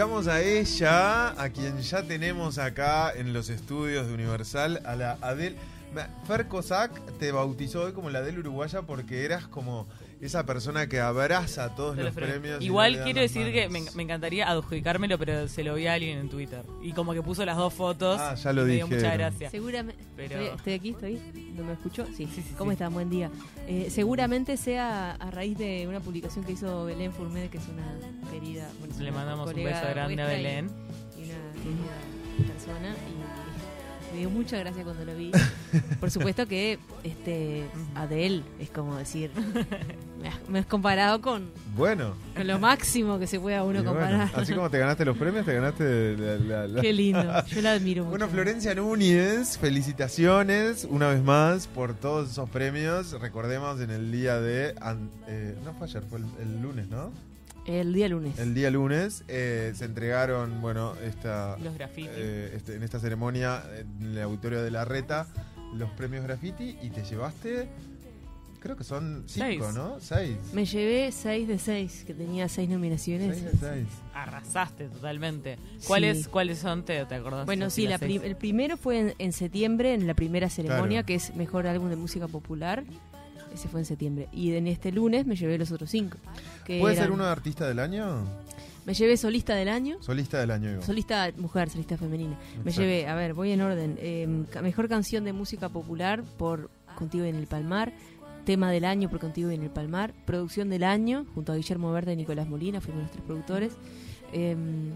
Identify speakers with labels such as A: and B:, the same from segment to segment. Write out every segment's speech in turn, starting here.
A: escuchamos a ella, a quien ya tenemos acá en los estudios de Universal, a la Adel. Fer Cossack te bautizó hoy como la Adel uruguaya porque eras como esa persona que abraza todos los, premios.
B: Igual quiero decir que me, encantaría adjudicármelo, pero se lo vi a alguien en Twitter. Y como que puso las dos fotos.
A: Ah, ya lo dije.
B: muchas gracias.
C: Seguramente. Estoy, aquí, estoy. ¿No me escuchó? Sí, sí, sí. ¿Cómo están? Buen día. Eh, seguramente sea a raíz de una publicación que hizo Belén Furmed, que es una querida.
B: Le mandamos un beso grande a Belén.
C: Y una querida persona. Y me dio mucha gracia cuando lo vi. Por supuesto que este Adele es como decir, me has, comparado con,
A: bueno.
C: con lo máximo que se pueda uno comparar.
A: así como te ganaste los premios, te ganaste la,
C: Qué lindo, yo la admiro
A: mucho. Bueno, Florencia Núñez, felicitaciones una vez más por todos esos premios. Recordemos en el día de... Eh, no fue ayer, fue el lunes, ¿no?
C: El día lunes.
A: El día lunes eh, se entregaron, bueno, esta,
B: los graffiti.
A: Eh, este, en esta ceremonia en el auditorio de la Reta, los premios graffiti y te llevaste, creo que son cinco, ¿no? Seis.
C: Me llevé seis de seis, que tenía seis nominaciones.
A: Seis de seis.
B: Arrasaste totalmente. ¿Cuáles, ¿cuáles son? ¿Te, te acordás?
C: Bueno, sí, el primero fue en, septiembre, en la primera ceremonia, que es Mejor Álbum de Música Popular. Ese fue en septiembre. Y en este lunes me llevé los otros cinco.
A: ¿Puede ser uno de artista del año?
C: Me llevé solista del año.
A: Solista del año.
C: Solista mujer, solista femenina. Me llevé, a ver, voy en orden. Em, mejor canción de música popular por Contigo en el Palmar. Tema del año por Contigo en el Palmar. Producción del año junto a Guillermo Verde y Nicolás Molina, fuimos nuestros productores. Em,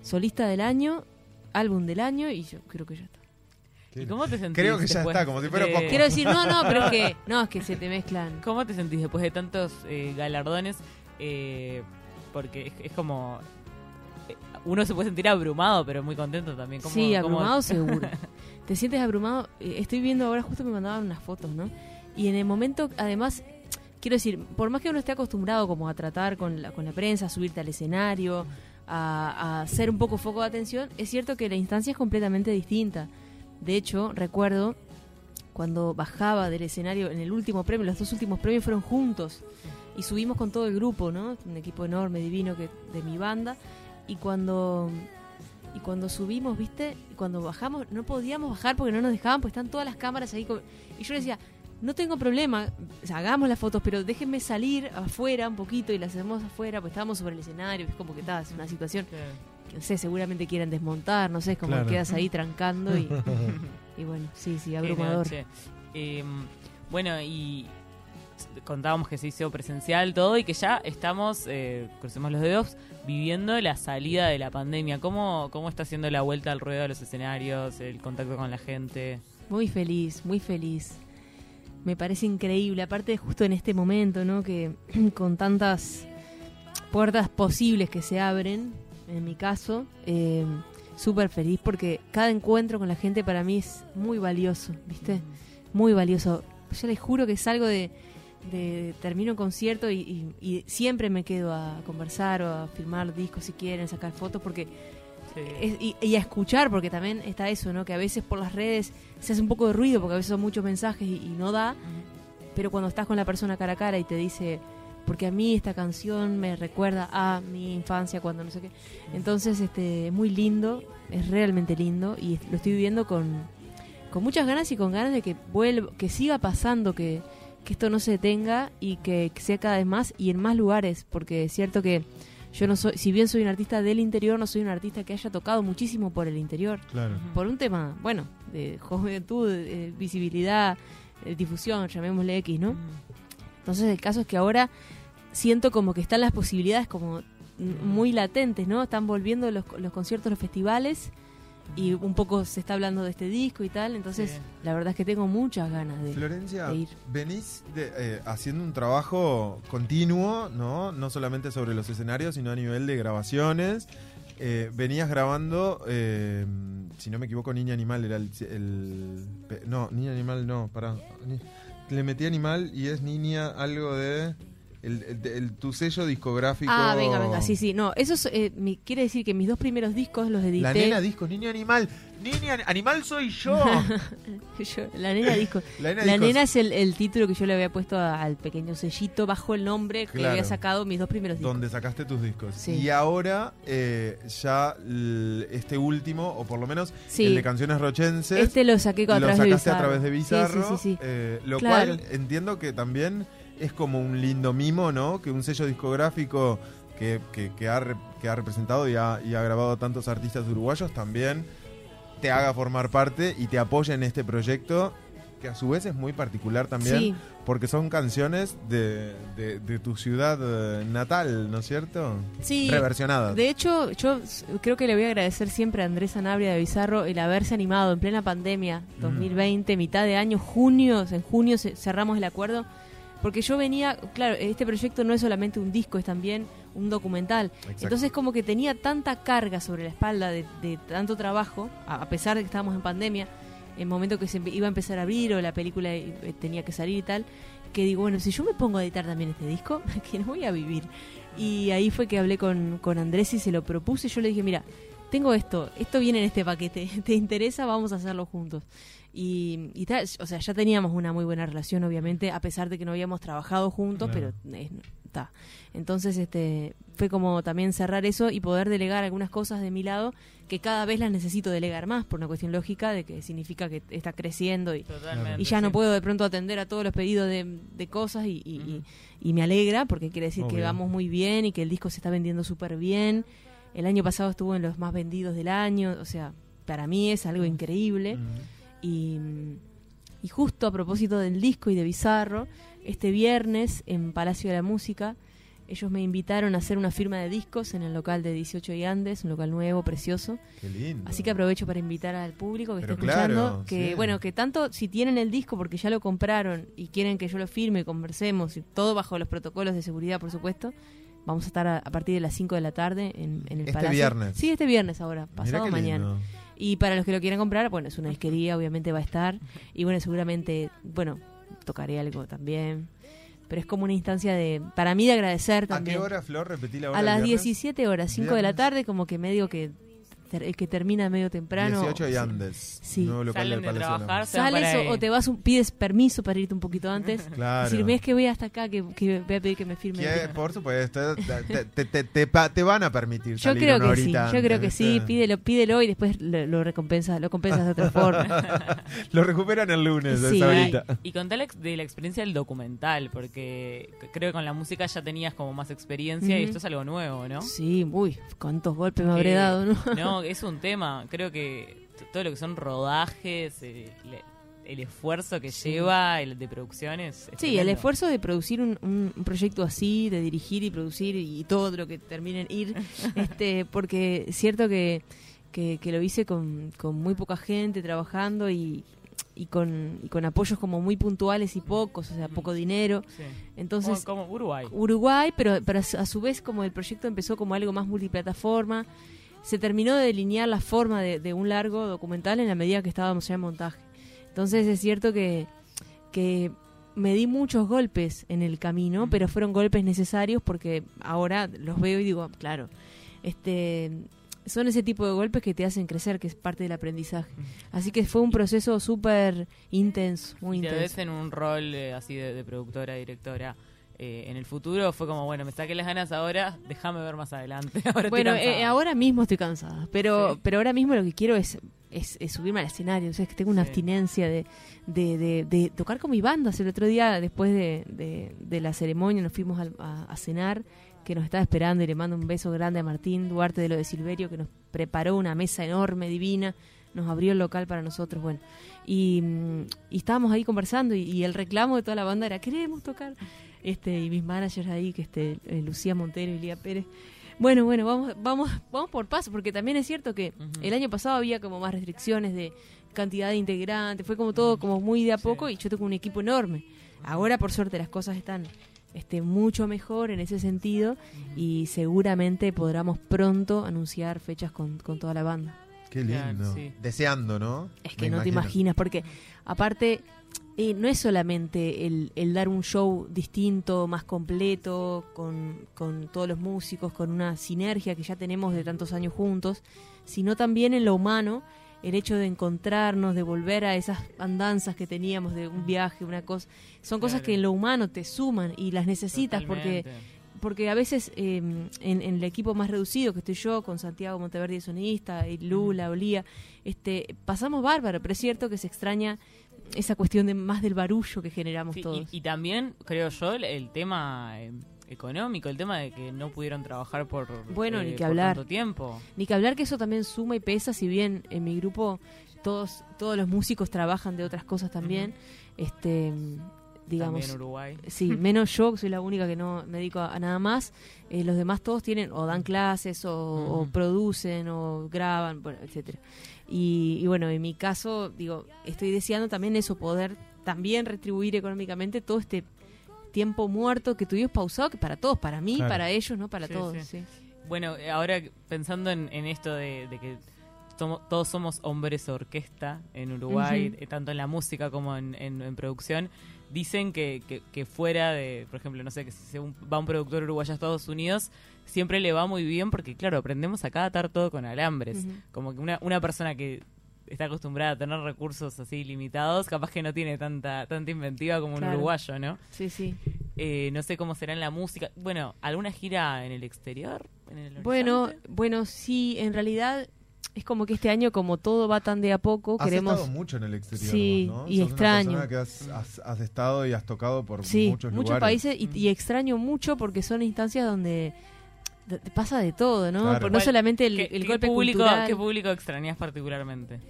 C: solista del año, álbum del año y yo creo que ya está.
B: ¿Y cómo te sentís?
A: Creo que ya está, como si fuera poco.
C: Quiero decir, no, no, pero es que, no, es que se te mezclan.
B: ¿Cómo te sentís después de tantos eh, galardones? Eh, porque es, como. Eh, uno se puede sentir abrumado, pero muy contento también.
C: sí, abrumado seguro. te sientes abrumado. estoy viendo ahora, justo me mandaban unas fotos, ¿no? Y en el momento, además, quiero decir, por más que uno esté acostumbrado como a tratar con la, con la prensa, a subirte al escenario, a, a ser un poco foco de atención, es cierto que la instancia es completamente distinta. De hecho, recuerdo cuando bajaba del escenario en el último premio, los dos últimos premios fueron juntos y subimos con todo el grupo, ¿no? Un equipo enorme, divino que de mi banda y cuando y cuando subimos, ¿viste? Y cuando bajamos no podíamos bajar porque no nos dejaban, pues están todas las cámaras ahí y yo decía, no tengo problema, hagamos las fotos, pero déjenme salir afuera un poquito y las hacemos afuera, pues estábamos sobre el escenario, es como que estaba, es una situación no sé, seguramente quieren desmontar, no sé, es como quedas ahí trancando y, y bueno, sí, sí, abrumador.
B: Eh, bueno, y contábamos que se hizo presencial todo y que ya estamos, eh, crucemos los dedos, viviendo la salida de la pandemia. ¿Cómo, ¿Cómo está haciendo la vuelta al ruedo de los escenarios, el contacto con la gente?
C: Muy feliz, muy feliz. Me parece increíble, aparte justo en este momento, ¿no? Que con tantas puertas posibles que se abren, en mi caso, eh, súper feliz porque cada encuentro con la gente para mí es muy valioso, ¿viste? Muy valioso. Yo les juro que salgo de, de termino un concierto y, siempre me quedo a conversar o a filmar discos si quieren, sacar fotos porque y, a escuchar porque también está eso, ¿no? Que a veces por las redes se hace un poco de ruido porque a veces son muchos mensajes y, no da, pero cuando estás con la persona cara a cara y te dice porque a mí esta canción me recuerda a mi infancia cuando no sé qué. Entonces, este, muy lindo, es realmente lindo y lo estoy viviendo con, con muchas ganas y con ganas de que vuelva, que siga pasando, que, que esto no se detenga y que, sea cada vez más y en más lugares, porque es cierto que yo no soy, si bien soy un artista del interior, no soy un artista que haya tocado muchísimo por el interior.
A: Claro.
C: Por un tema, bueno, de juventud, de visibilidad, de difusión, llamémosle X, ¿no? Entonces el caso es que ahora siento como que están las posibilidades como muy latentes, ¿no? Están volviendo los, los conciertos, los festivales y un poco se está hablando de este disco y tal, entonces la verdad es que tengo muchas ganas de,
A: Florencia,
C: ir.
A: venís eh, haciendo un trabajo continuo, ¿no? No solamente sobre los escenarios, sino a nivel de grabaciones. Eh, venías grabando, eh, si no me equivoco, Niña Animal era el, el, No, Niña Animal no, pará. Le metí Animal y es Niña algo de... el, el- el- tu sello discográfico.
C: Ah, venga, venga, sí, sí. No, eso es, eh, mi- quiere decir que mis dos primeros discos los edité.
A: La nena disco, niño animal. Niño ani- animal soy yo.
C: Yo- la nena disco.
A: La nena
C: La
A: disco-
C: nena es el, el título que yo le había puesto a- al pequeño sellito bajo el nombre que
A: Claro.
C: había sacado mis dos primeros discos.
A: donde sacaste tus discos.
C: Sí.
A: Y ahora eh, ya l- este último, o por lo menos
C: Sí.
A: el de canciones rochenses,
C: Este lo saqué a
A: lo
C: través de
A: sacaste
C: Bizarro.
A: a través de Bizarro,
C: Sí, sí, sí. sí.
A: eh, lo
C: Claro.
A: cual entiendo que también es como un lindo mimo, ¿no? Que un sello discográfico que, que- que ha, que ha representado y ha, y ha grabado a tantos artistas uruguayos también te haga formar parte y te apoye en este proyecto que a su vez es muy particular también
C: Sí,
A: porque son canciones de, de- de tu ciudad eh, natal, ¿no es cierto?
C: sí.
A: Reversionadas.
C: De hecho, yo creo que le voy a agradecer siempre a Andrés Sanabria de Bizarro el haberse animado en plena pandemia, 2020, mitad de año, junio, en junio ce- cerramos el acuerdo, porque yo venía, claro, este proyecto no es solamente un disco, es también un documental.
A: Exacto.
C: Entonces como que tenía tanta carga sobre la espalda de, de tanto trabajo, a a pesar de que estábamos en pandemia, en el momento que se iba a empezar a abrir o la película eh, tenía que salir y tal, que digo, bueno, si yo me pongo a editar también este disco, que no voy a vivir. Y ahí fue que hablé con, con Andrés y se lo propuse. Yo le dije, mira, tengo esto, esto viene en este paquete, ¿te interesa? Vamos a hacerlo juntos. Y, y tal, o sea, ya teníamos una muy buena relación, obviamente, a pesar de que no habíamos trabajado juntos,
A: Claro.
C: pero eh, está. Entonces, este, fue como también cerrar eso y poder delegar algunas cosas de mi lado que cada vez las necesito delegar más por una cuestión lógica de que significa que está creciendo y,
B: Totalmente.
C: y ya no puedo de pronto atender a todos los pedidos de, de cosas y, y- y- y me alegra porque quiere decir que vamos muy bien y que el disco se está vendiendo súper bien. El año pasado estuvo en los más vendidos del año, o sea, para mí es algo increíble. Y, y justo a propósito del disco y de Bizarro, este viernes en Palacio de la Música, ellos me invitaron a hacer una firma de discos en el local de 18 y Andes, un local nuevo, precioso.
A: Qué lindo.
C: Así que aprovecho para invitar al público que
A: Pero
C: está escuchando,
A: claro,
C: que
A: sí.
C: bueno, que tanto si tienen el disco porque ya lo compraron y quieren que yo lo firme y conversemos, y todo bajo los protocolos de seguridad, por supuesto, vamos a estar a, a partir de las 5 de la tarde en, en el
A: Este
C: Palacio.
A: viernes.
C: Sí, este viernes ahora, pasado mañana.
A: lindo.
C: Y para los que lo quieran comprar, bueno, es una disquería, obviamente va a estar. Y bueno, seguramente, bueno, tocaré algo también. Pero es como una instancia de, para mí, de agradecer
A: ¿A
C: también.
A: qué hora, Flor? Repetí la hora.
C: A las
A: viernes.
C: 17 horas, 5 de la tarde, como que medio que, ter- el que termina medio temprano.
A: 18 y. Andes.
C: Sí.
A: Nuevo local
B: Salen
A: del
B: de
A: Palacio
B: trabajar, se van
C: Sales o,
B: ahí.
C: o te vas, un- pides permiso para irte un poquito antes.
A: Claro.
C: Decir, ves que voy hasta acá, que, que voy a pedir que me firme.
A: Que,
C: disco".
A: por supuesto, te, te- te- te pa- te van a permitir
C: Yo
A: salir
C: creo
A: una
C: que sí,
A: horita
C: yo creo
A: antes,
C: que sí,
A: ¿viste?
C: pídelo, pídelo y después lo, lo recompensas, lo compensas de otra forma.
A: Lo recuperan el lunes,
C: Sí.
A: esa horita.
B: Y ex- de la experiencia del documental, porque c- creo que con la música ya tenías como más experiencia y
C: Ujú.
B: esto es algo nuevo, ¿no?
C: Sí, uy, cuántos golpes me habré
B: Que-
C: dado, ¿no?
B: No, es un tema. Creo que todo lo que son rodajes, le- el esfuerzo que lleva, el de producción es. es
C: Sí, el
B: tremendo.
C: esfuerzo de producir un, proyecto así, de dirigir y producir y todo lo que termine en ir, este, porque es cierto que, que, que lo hice con, con muy poca gente trabajando y, y, con, y con apoyos como muy puntuales y pocos, o sea, poco dinero.
B: Sí.
C: Entonces,
B: como, como Uruguay.
C: Uruguay, pero, a su vez como el proyecto empezó como algo más multiplataforma, se terminó de delinear la forma de, de un largo documental en la medida que estábamos ya en montaje. Entonces es cierto que, que me di muchos golpes en el camino, pero fueron golpes necesarios porque ahora los veo y digo, claro, este son ese tipo de golpes que te hacen crecer, que es parte del aprendizaje. Así que fue un proceso súper intenso, muy
B: Y te
C: intenso.
B: ves en un rol eh, así de, de productora, directora. Eh, en el futuro fue como, bueno, me saqué las ganas ahora, déjame ver más adelante. Ahora
C: Bueno, eh, ahora mismo estoy cansada, pero
B: Sí.
C: pero ahora mismo lo que quiero es, es, es subirme al escenario. O sea, es que tengo una
B: Sí.
C: abstinencia de, de, de- de tocar con mi banda. O sea, el otro día, después de, la ceremonia, nos fuimos a, a cenar, que nos estaba esperando y le mando un beso grande a Martín Duarte de lo de Silverio, que nos preparó una mesa enorme, divina, nos abrió el local para nosotros. Bueno, y, mm, y estábamos ahí conversando y, y el reclamo de toda la banda era, queremos tocar. Este, y mis managers ahí, que este, eh, Lucía Montero y Lía Pérez. Bueno, bueno, vamos, vamos, vamos por paso, porque también es cierto que el año pasado había como más restricciones de cantidad de integrantes, fue como todo como muy de a
B: Sí.
C: poco y yo tengo un equipo enorme. Ahora por suerte las cosas están este, mucho mejor en ese sentido y seguramente podremos pronto anunciar fechas con, con toda la banda.
A: Qué
B: Claro,
A: lindo.
B: sí.
A: Deseando, ¿no?
C: Es que
A: Me
C: no te imaginas, porque aparte eh, no es solamente el, el dar un show distinto, más completo, con, con todos los músicos, con una sinergia que ya tenemos de tantos años juntos, sino también en lo humano, el hecho de encontrarnos, de volver a esas andanzas que teníamos de un viaje, una cosa. Son cosas
B: Claro.
C: que en lo humano te suman y las necesitas porque
B: Totalmente.
C: porque a veces eh, en, en el equipo más reducido que estoy yo, con Santiago Monteverde sonista, y Lula, Olía, este, pasamos bárbaro, pero es cierto que se extraña esa cuestión de más del barullo que generamos
B: Sí,
C: todos.
B: y, y también, creo yo, el, el tema eh, económico, el tema de que no pudieron trabajar por,
C: Bueno,
B: eh,
C: ni que
B: por
C: hablar.
B: tanto tiempo.
C: Ni que hablar que eso también suma y pesa, si bien en mi grupo todos, todos los músicos trabajan de otras cosas también, este digamos
B: También Uruguay.
C: Sí, menos yo, que soy la única que no me dedico a, a nada más. Eh, los demás todos tienen o dan clases o, o producen o graban, bueno, etcétera. Y, y bueno, en mi caso, digo, estoy deseando también eso, poder también retribuir económicamente todo este tiempo muerto que tuvimos pausado, que para todos, para mí,
A: Claro.
C: para ellos, no para
B: Sí,
C: todos.
B: sí.
C: sí.
B: Bueno, eh, ahora pensando en, en esto de, de que tomo- todos somos hombres orquesta en Uruguay, eh, tanto en la música como en, en- en producción, dicen que, que- que fuera de, por ejemplo, no sé, que si se un- va un productor uruguayo a Estados Unidos, siempre le va muy bien porque, claro, aprendemos acá a atar todo con alambres. Como que una, una persona que está acostumbrada a tener recursos así limitados, capaz que no tiene tanta, tanta inventiva como un uruguayo, ¿no?
C: Sí, sí.
B: Eh, no sé cómo será en la música. Bueno, ¿alguna gira en el exterior? ¿En el
C: Bueno, bueno, sí, en realidad es como que este año, como todo va tan de a poco,
A: Has
C: queremos...
A: estado mucho en el exterior,
C: Sí,
A: ¿no?
C: y
A: Sos
C: extraño.
A: Una que has, has- has estado y has tocado por
C: sí,
A: muchos
C: muchos,
A: lugares.
C: países y,
B: Mm.
C: y extraño mucho porque son instancias donde pasa de todo, ¿no?
A: Claro.
C: Por- no
B: ¿Cuál-
C: solamente el,
B: ¿Qué,
C: el
B: qué
C: golpe
B: público,
C: cultural.
B: ¿Qué público extrañas particularmente?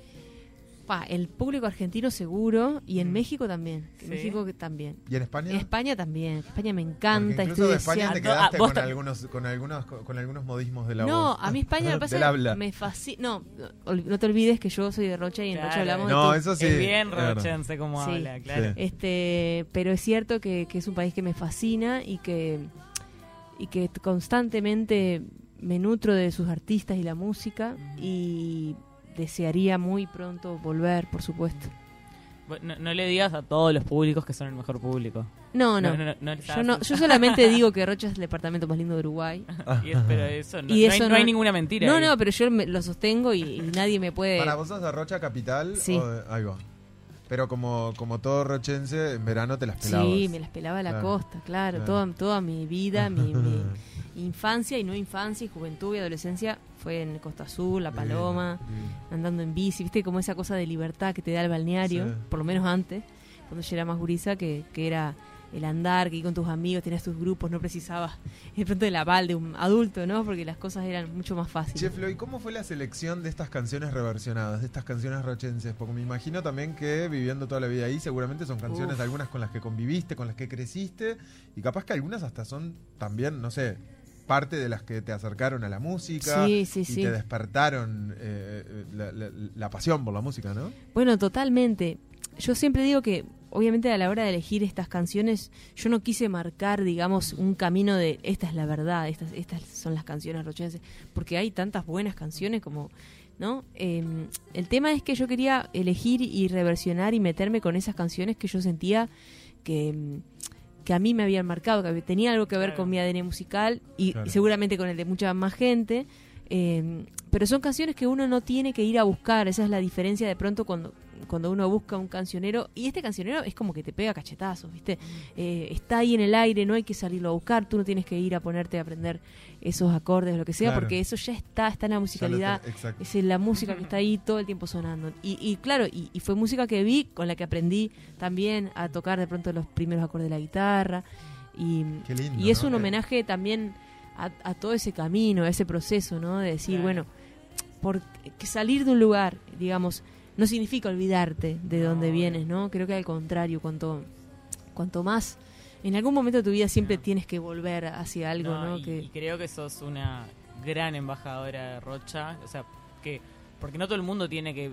C: Pa, el público argentino seguro y en
B: Mm.
C: México también. En
B: Sí.
C: México que también.
A: ¿Y en España?
C: En España también. España me
A: Porque
C: encanta.
A: incluso
C: Estoy
A: de España te quedaste
B: Ah,
A: con algunos, con algunos, con algunos modismos de la
C: No,
A: voz.
C: a mí España me pasa
A: Del habla.
C: me fascina. No, no te olvides que yo soy de Rocha y en
B: Claro.
C: Rocha hablamos
A: No,
C: de
A: eso sí.
B: es bien
A: claro.
B: rochense como
C: Sí.
B: habla, claro.
A: Sí.
C: Este, pero es cierto que, que es un país que me fascina y que y que constantemente me nutro de sus artistas y la música y desearía muy pronto volver, por supuesto.
B: No, no le digas a todos los públicos que son el mejor público.
C: No, no.
B: no, no les
C: Yo, no, yo solamente digo que Rocha es el departamento más lindo de Uruguay.
B: Y es- pero eso no,
C: Y eso
B: hay, no
C: no-
B: hay ninguna mentira.
C: No,
B: ahí.
C: no, pero yo me- lo sostengo y, y nadie me puede...
A: ¿Para vos sos de Rocha Capital?
C: Sí.
A: o ahí va. Pero como, como todo rochense, en verano te las pelabas.
C: Sí, me las pelaba a la
A: Claro.
C: costa, claro.
A: Claro.
C: Toda, toda mi vida, mi, mi infancia y no infancia, y juventud y adolescencia fue en Costa Azul, La Paloma, andando en bici, viste como esa cosa de libertad que te da el balneario,
A: Sí.
C: por lo menos antes, cuando yo era más gurisa, que, que era el andar, que ir con tus amigos, tenías tus grupos, no precisabas de pronto el aval de un adulto, ¿no? Porque las cosas eran mucho más fáciles.
A: Che, Flo, ¿y cómo fue la selección de estas canciones reversionadas, de estas canciones rochenses? Porque me imagino también que viviendo toda la vida ahí, seguramente son canciones
C: Uf.
A: algunas con las que conviviste, con las que creciste, y capaz que algunas hasta son también, no sé, parte de las que te acercaron a la música
C: Sí, sí,
A: y
C: sí.
A: te despertaron eh, la, la- la pasión por la música, ¿no?
C: Bueno, totalmente. Yo siempre digo que, obviamente, a la hora de elegir estas canciones, yo no quise marcar, digamos, un camino de esta es la verdad, estas, estas son las canciones rochenses, porque hay tantas buenas canciones como, ¿no? Eh, el tema es que yo quería elegir y reversionar y meterme con esas canciones que yo sentía que, mm, que a mí me habían marcado, que tenía algo que ver
B: Claro.
C: con mi ADN musical y,
A: Claro.
C: y seguramente con el de mucha más gente. Eh, pero son canciones que uno no tiene que ir a buscar, esa es la diferencia de pronto cuando, cuando uno busca un cancionero, y este cancionero es como que te pega cachetazos, ¿viste? Eh, está ahí en el aire, no hay que salirlo a buscar, tú no tienes que ir a ponerte a aprender esos acordes o lo que sea,
A: Claro.
C: porque eso ya está, está en la musicalidad, es la música que está ahí todo el tiempo sonando. Y, y claro, y, y fue música que vi, con la que aprendí también a tocar de pronto los primeros acordes de la guitarra, y,
A: Qué lindo,
C: y es
A: ¿no?
C: un
A: Que-
C: homenaje también a, a todo ese camino, a ese proceso, ¿no? De decir,
B: Claro.
C: bueno, porque salir de un lugar, digamos, no significa olvidarte de
B: No,
C: dónde vienes, ¿no? Creo que al contrario, cuanto, cuanto más, en algún momento de tu vida siempre
B: No.
C: tienes que volver hacia algo,
B: No,
C: ¿no?
B: y,
C: que
B: y creo que sos una gran embajadora de Rocha. O sea, que porque no todo el mundo tiene que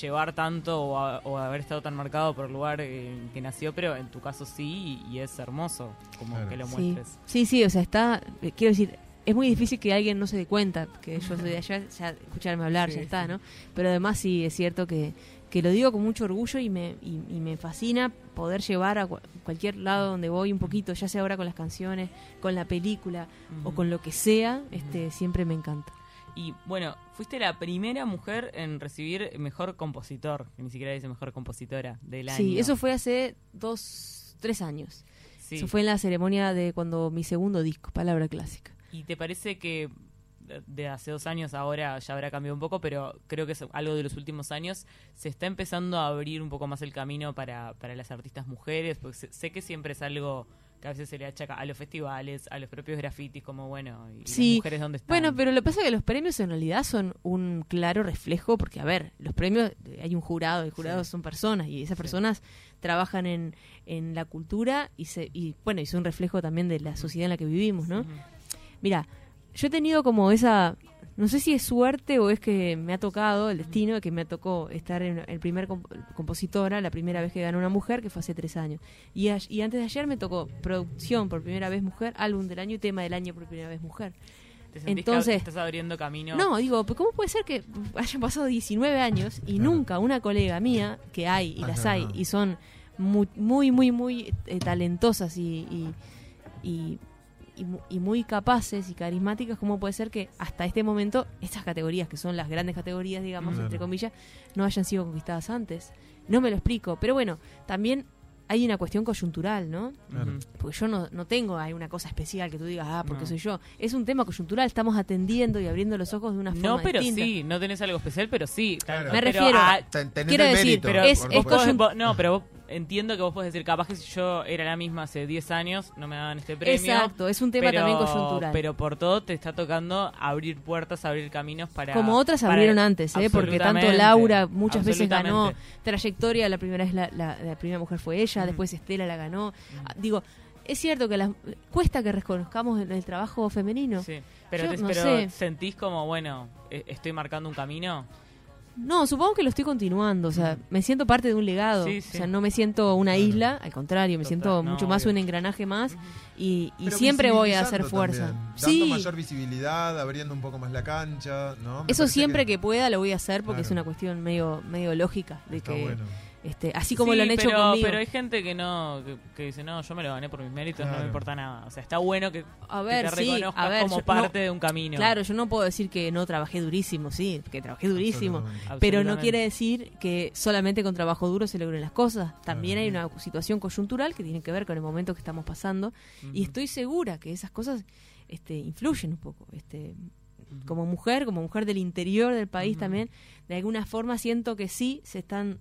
B: llevar tanto o, a- o haber estado tan marcado por el lugar en que nació, pero en tu caso sí, y, y es hermoso como
A: Claro.
B: que lo muestres.
C: sí, sí, o sea, está, eh, quiero decir, es muy difícil que alguien no se dé cuenta que yo soy de allá, ya escucharme hablar,
B: Sí,
C: ya está. ¿no? Pero además sí, es cierto que, que lo digo con mucho orgullo y me, y, y me fascina poder llevar a cua- cualquier lado donde voy un poquito, ya sea ahora con las canciones, con la película o con lo que sea, este siempre me encanta.
B: Y bueno, fuiste la primera mujer en recibir mejor compositor, que ni siquiera dice mejor compositora del año.
C: Sí, eso fue hace dos, tres años.
B: Sí.
C: Eso fue en la ceremonia de cuando mi segundo disco, Palabra Clásica.
B: ¿Y te parece que de- de hace dos años ahora ya habrá cambiado un poco, pero creo que es algo de los últimos años, se está empezando a abrir un poco más el camino para, para las artistas mujeres? Porque sé, sé que siempre es algo que a veces se le achaca a los festivales, a los propios grafitis, como bueno, ¿y
C: Sí.
B: las mujeres dónde están?
C: Bueno, pero lo que pasa es que los premios en realidad son un claro reflejo, porque a ver, los premios, eh, hay un jurado, el jurado
B: Sí.
C: son personas, y esas
B: Sí.
C: personas trabajan en, en la cultura y, se, y bueno, y son un reflejo también de la sociedad en la que vivimos, ¿no?
B: Ujú.
C: Mira, yo he tenido como esa, no sé si es suerte o es que me ha tocado el destino de que me tocó estar en el primer comp- compositora, la primera vez que ganó una mujer, que fue hace tres años. Y, a- y antes de ayer me tocó producción por primera vez mujer, álbum del año y tema del año por primera vez mujer.
B: ¿Te sentís
C: Entonces-
B: que estás abriendo camino?
C: No, digo, ¿pero ¿cómo puede ser que hayan pasado 19 años y
A: Claro.
C: nunca una colega mía, que hay y las hay, y son muy, muy, muy, muy eh, talentosas y, y, y, y mu- y muy capaces y carismáticas, ¿cómo puede ser que hasta este momento estas categorías, que son las grandes categorías, digamos,
A: Claro.
C: entre comillas, no hayan sido conquistadas antes? No me lo explico, pero bueno, también hay una cuestión coyuntural, ¿no?
A: Claro.
C: Porque yo no, no tengo ahí una cosa especial que tú digas, ah, porque
B: No.
C: soy yo. Es un tema coyuntural, estamos atendiendo y abriendo los ojos de una forma
B: No, pero
C: distinta.
B: sí, no tenés algo especial, pero sí.
A: Claro.
C: Me
B: Pero,
C: refiero-
B: ah,
A: Ten- tenés
C: Quiero
A: el
C: decir,
A: mérito,
B: pero
C: es- es
B: vos-
A: supuesto.
C: coyun-
B: vos- no, pero vos entiendo que vos podés decir, capaz que si yo era la misma hace 10 años, no me daban este premio.
C: Exacto, es un tema
B: pero,
C: también coyuntural.
B: Pero por todo te está tocando abrir puertas, abrir caminos para...
C: Como otras
B: para-
C: abrieron antes, ¿eh? porque tanto Laura muchas veces ganó trayectoria, la primera vez la, la- la primera mujer fue ella, después Estela la ganó. Ah, Digo, es cierto que las, cuesta que reconozcamos el, el trabajo femenino.
B: Sí, pero,
C: Yo
B: te-
C: no
B: pero
C: sé.
B: sentís como, bueno, e- estoy marcando un camino.
C: No, supongo que lo estoy continuando, o sea, me siento parte de un legado,
B: Sí, sí.
C: o sea, no me siento una isla, al contrario, me
B: Total,
C: siento
B: no,
C: mucho más
B: obvio.
C: un engranaje más y, y siempre voy a hacer fuerza.
A: también,
C: Sí,
A: Dando mayor visibilidad, abriendo un poco más la cancha, ¿no? Me
C: eso siempre que... pueda lo voy a hacer porque
A: Claro.
C: es una cuestión medio medio lógica de
A: está
C: que
A: bueno.
C: Este así como
B: Sí,
C: lo han hecho
B: pero,
C: conmigo.
B: Pero hay gente que no, que, que dice, no, yo me lo gané por mis méritos, no me importa nada. O sea, está bueno que,
C: a
B: que
C: ver,
B: te
C: sí,
B: reconozcas
C: a ver,
B: como
C: yo-
B: parte
C: no-
B: de un camino.
C: Claro, yo no puedo decir que no trabajé durísimo, sí, que trabajé durísimo,
A: Absolutamente.
C: pero no quiere decir que solamente con trabajo duro se logren las cosas. También hay una situación coyuntural que tiene que ver con el momento que estamos pasando y estoy segura que esas cosas este, influyen un poco. Este, como mujer, como mujer del interior del país también, de alguna forma siento que sí se están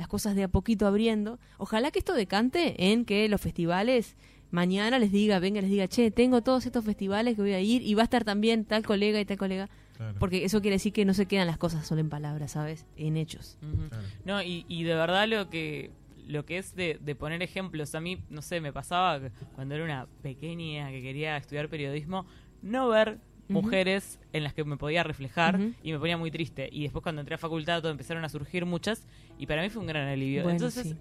C: las cosas de a poquito abriendo. Ojalá que esto decante en que los festivales mañana les diga, venga, les diga, che, tengo todos estos festivales que voy a ir y va a estar también tal colega y tal colega,
A: Claro,
C: porque eso quiere decir que no se quedan las cosas solo en palabras, ¿sabes? En hechos.
A: Claro.
B: No, y, y de verdad lo que lo que es de, de poner ejemplos, a mí, no sé, me pasaba cuando era una pequeña que quería estudiar periodismo, no ver Mujeres en las que me podía reflejar y me ponía muy triste. Y después cuando entré a facultad todo empezaron a surgir muchas y para mí fue un gran alivio.
C: Bueno,
B: Entonces,
C: sí.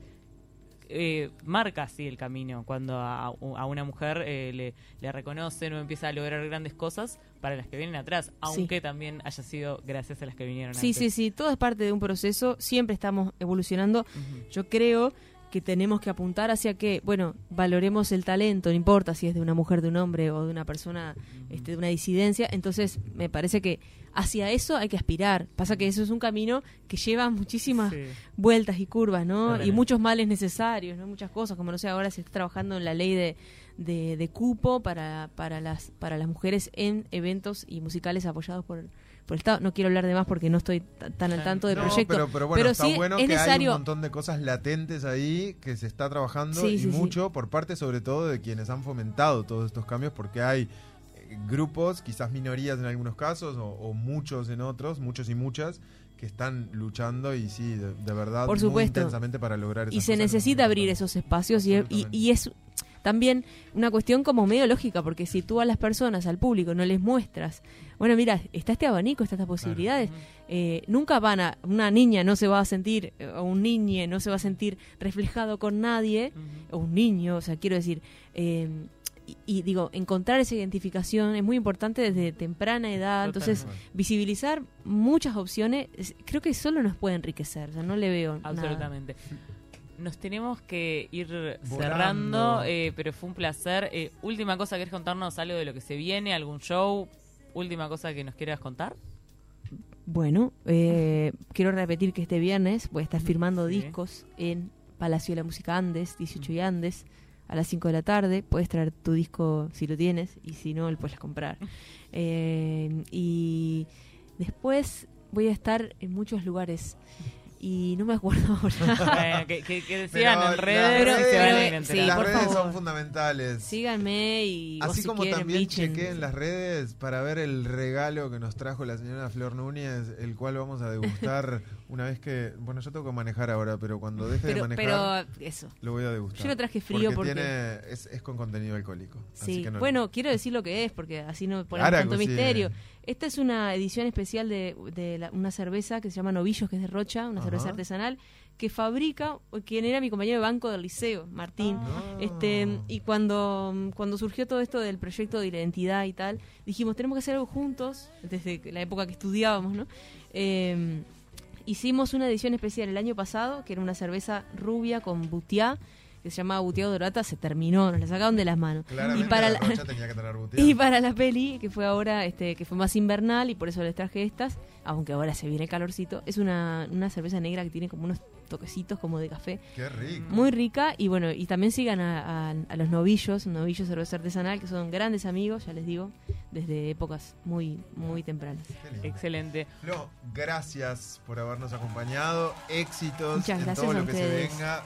B: eh, marca así el camino cuando a, a una mujer eh, le, le reconocen o empieza a lograr grandes cosas para las que vienen atrás, aunque también haya sido gracias a las que vinieron
C: Sí,
B: antes.
C: sí, sí, todo es parte de un proceso, siempre estamos evolucionando. Yo creo que tenemos que apuntar hacia que, bueno, valoremos el talento, no importa si es de una mujer, de un hombre o de una persona, este, de una disidencia. Entonces, me parece que hacia eso hay que aspirar. Pasa que eso es un camino que lleva muchísimas
B: Sí.
C: vueltas y curvas, ¿no? Y muchos males necesarios, ¿no? Muchas cosas, como no sé, ahora se está trabajando en la ley de, de, de cupo para, para, las, para las mujeres en eventos y musicales apoyados por, por el Estado. No quiero hablar de más porque no estoy tan al tanto del
A: No,
C: proyecto.
A: Pero, pero bueno,
C: pero
A: está
C: sí
A: bueno
C: es
A: que hay
C: necesario-
A: un montón de cosas latentes ahí que se está trabajando
C: Sí,
A: y
C: sí, sí.
A: mucho por parte sobre todo de quienes han fomentado todos estos cambios porque hay eh, grupos, quizás minorías en algunos casos o, o muchos en otros, muchos y muchas que están luchando y sí, de, de verdad,
C: Por
A: muy
C: supuesto.
A: intensamente para lograr
C: y
A: esas
C: se necesita abrir esos espacios y, y, y es también una cuestión como medio lógica, porque si tú a las personas, al público, no les muestras, bueno, mira, está este abanico, está estas posibilidades, eh, nunca van a, una niña no se va a sentir, eh, o un niño no se va a sentir reflejado con nadie, o un niño, o sea, quiero decir, eh, y, y digo, encontrar esa identificación es muy importante desde temprana edad. Entonces, visibilizar muchas opciones, es- creo que solo nos puede enriquecer. O sea, no le veo nada.
B: Absolutamente. Nos tenemos que ir
A: Volando.
B: cerrando, eh, pero fue un placer. Eh, última cosa, ¿querés contarnos algo de lo que se viene? ¿Algún show? Última cosa que nos quieras contar.
C: Bueno, eh, quiero repetir que este viernes voy a estar firmando
B: Sí.
C: discos en Palacio de la Música Andes, 18 y Andes, a las 5 de la tarde. Puedes traer tu disco si lo tienes y si no, lo puedes comprar. Eh, y después voy a estar en muchos lugares y no me acuerdo ahora.
B: Que, que- que sigan
A: Pero
B: en redes,
A: las
C: redes-
B: enterando.
C: sí,
A: las
C: por
A: redes
C: favor.
A: son fundamentales.
C: Síganme y
A: Así
C: si
A: como
C: quieren,
A: también
C: bichen.
A: chequeen las redes para ver el regalo que nos trajo la señora Flor Núñez, el cual vamos a degustar una vez que, bueno, yo tengo que manejar ahora, pero cuando deje de
C: Pero,
A: manejar
C: pero eso.
A: lo voy a degustar.
C: Yo lo traje frío porque-
A: tiene, es, es con contenido alcohólico. así
C: Sí,
A: que no-
C: bueno, quiero decir lo que es, porque así no ponemos
A: Claro,
C: tanto
A: sí.
C: misterio. Esta es una edición especial de, de la- una cerveza que se llama Novillos, que es de Rocha, una cerveza artesanal, que fabrica quien era mi compañero de banco del liceo, Martín.
A: Ah.
C: Este, y cuando, cuando surgió todo esto del proyecto de la identidad y tal, dijimos, tenemos que hacer algo juntos, desde la época que estudiábamos, ¿no? Eh, hicimos una edición especial el año pasado, que era una cerveza rubia con butiá, que se llamaba Butiá Dorata, se terminó, nos la sacaron de las manos.
A: Claramente
C: y para
A: la tenía que tener
C: y para la peli, que fue ahora, este, que fue más invernal y por eso les traje estas, aunque ahora se viene calorcito, es una, una cerveza negra que tiene como unos toquecitos como de café,
A: Qué rico.
C: muy rica y bueno, y también sigan a, a- a los novillos, novillos cerveza artesanal, que son grandes amigos, ya les digo, desde épocas muy, muy tempranas.
B: Excelente.
A: Flo, gracias por habernos acompañado. Éxitos
C: Muchas
A: en
C: gracias
A: todo lo que
C: ustedes.
A: se venga.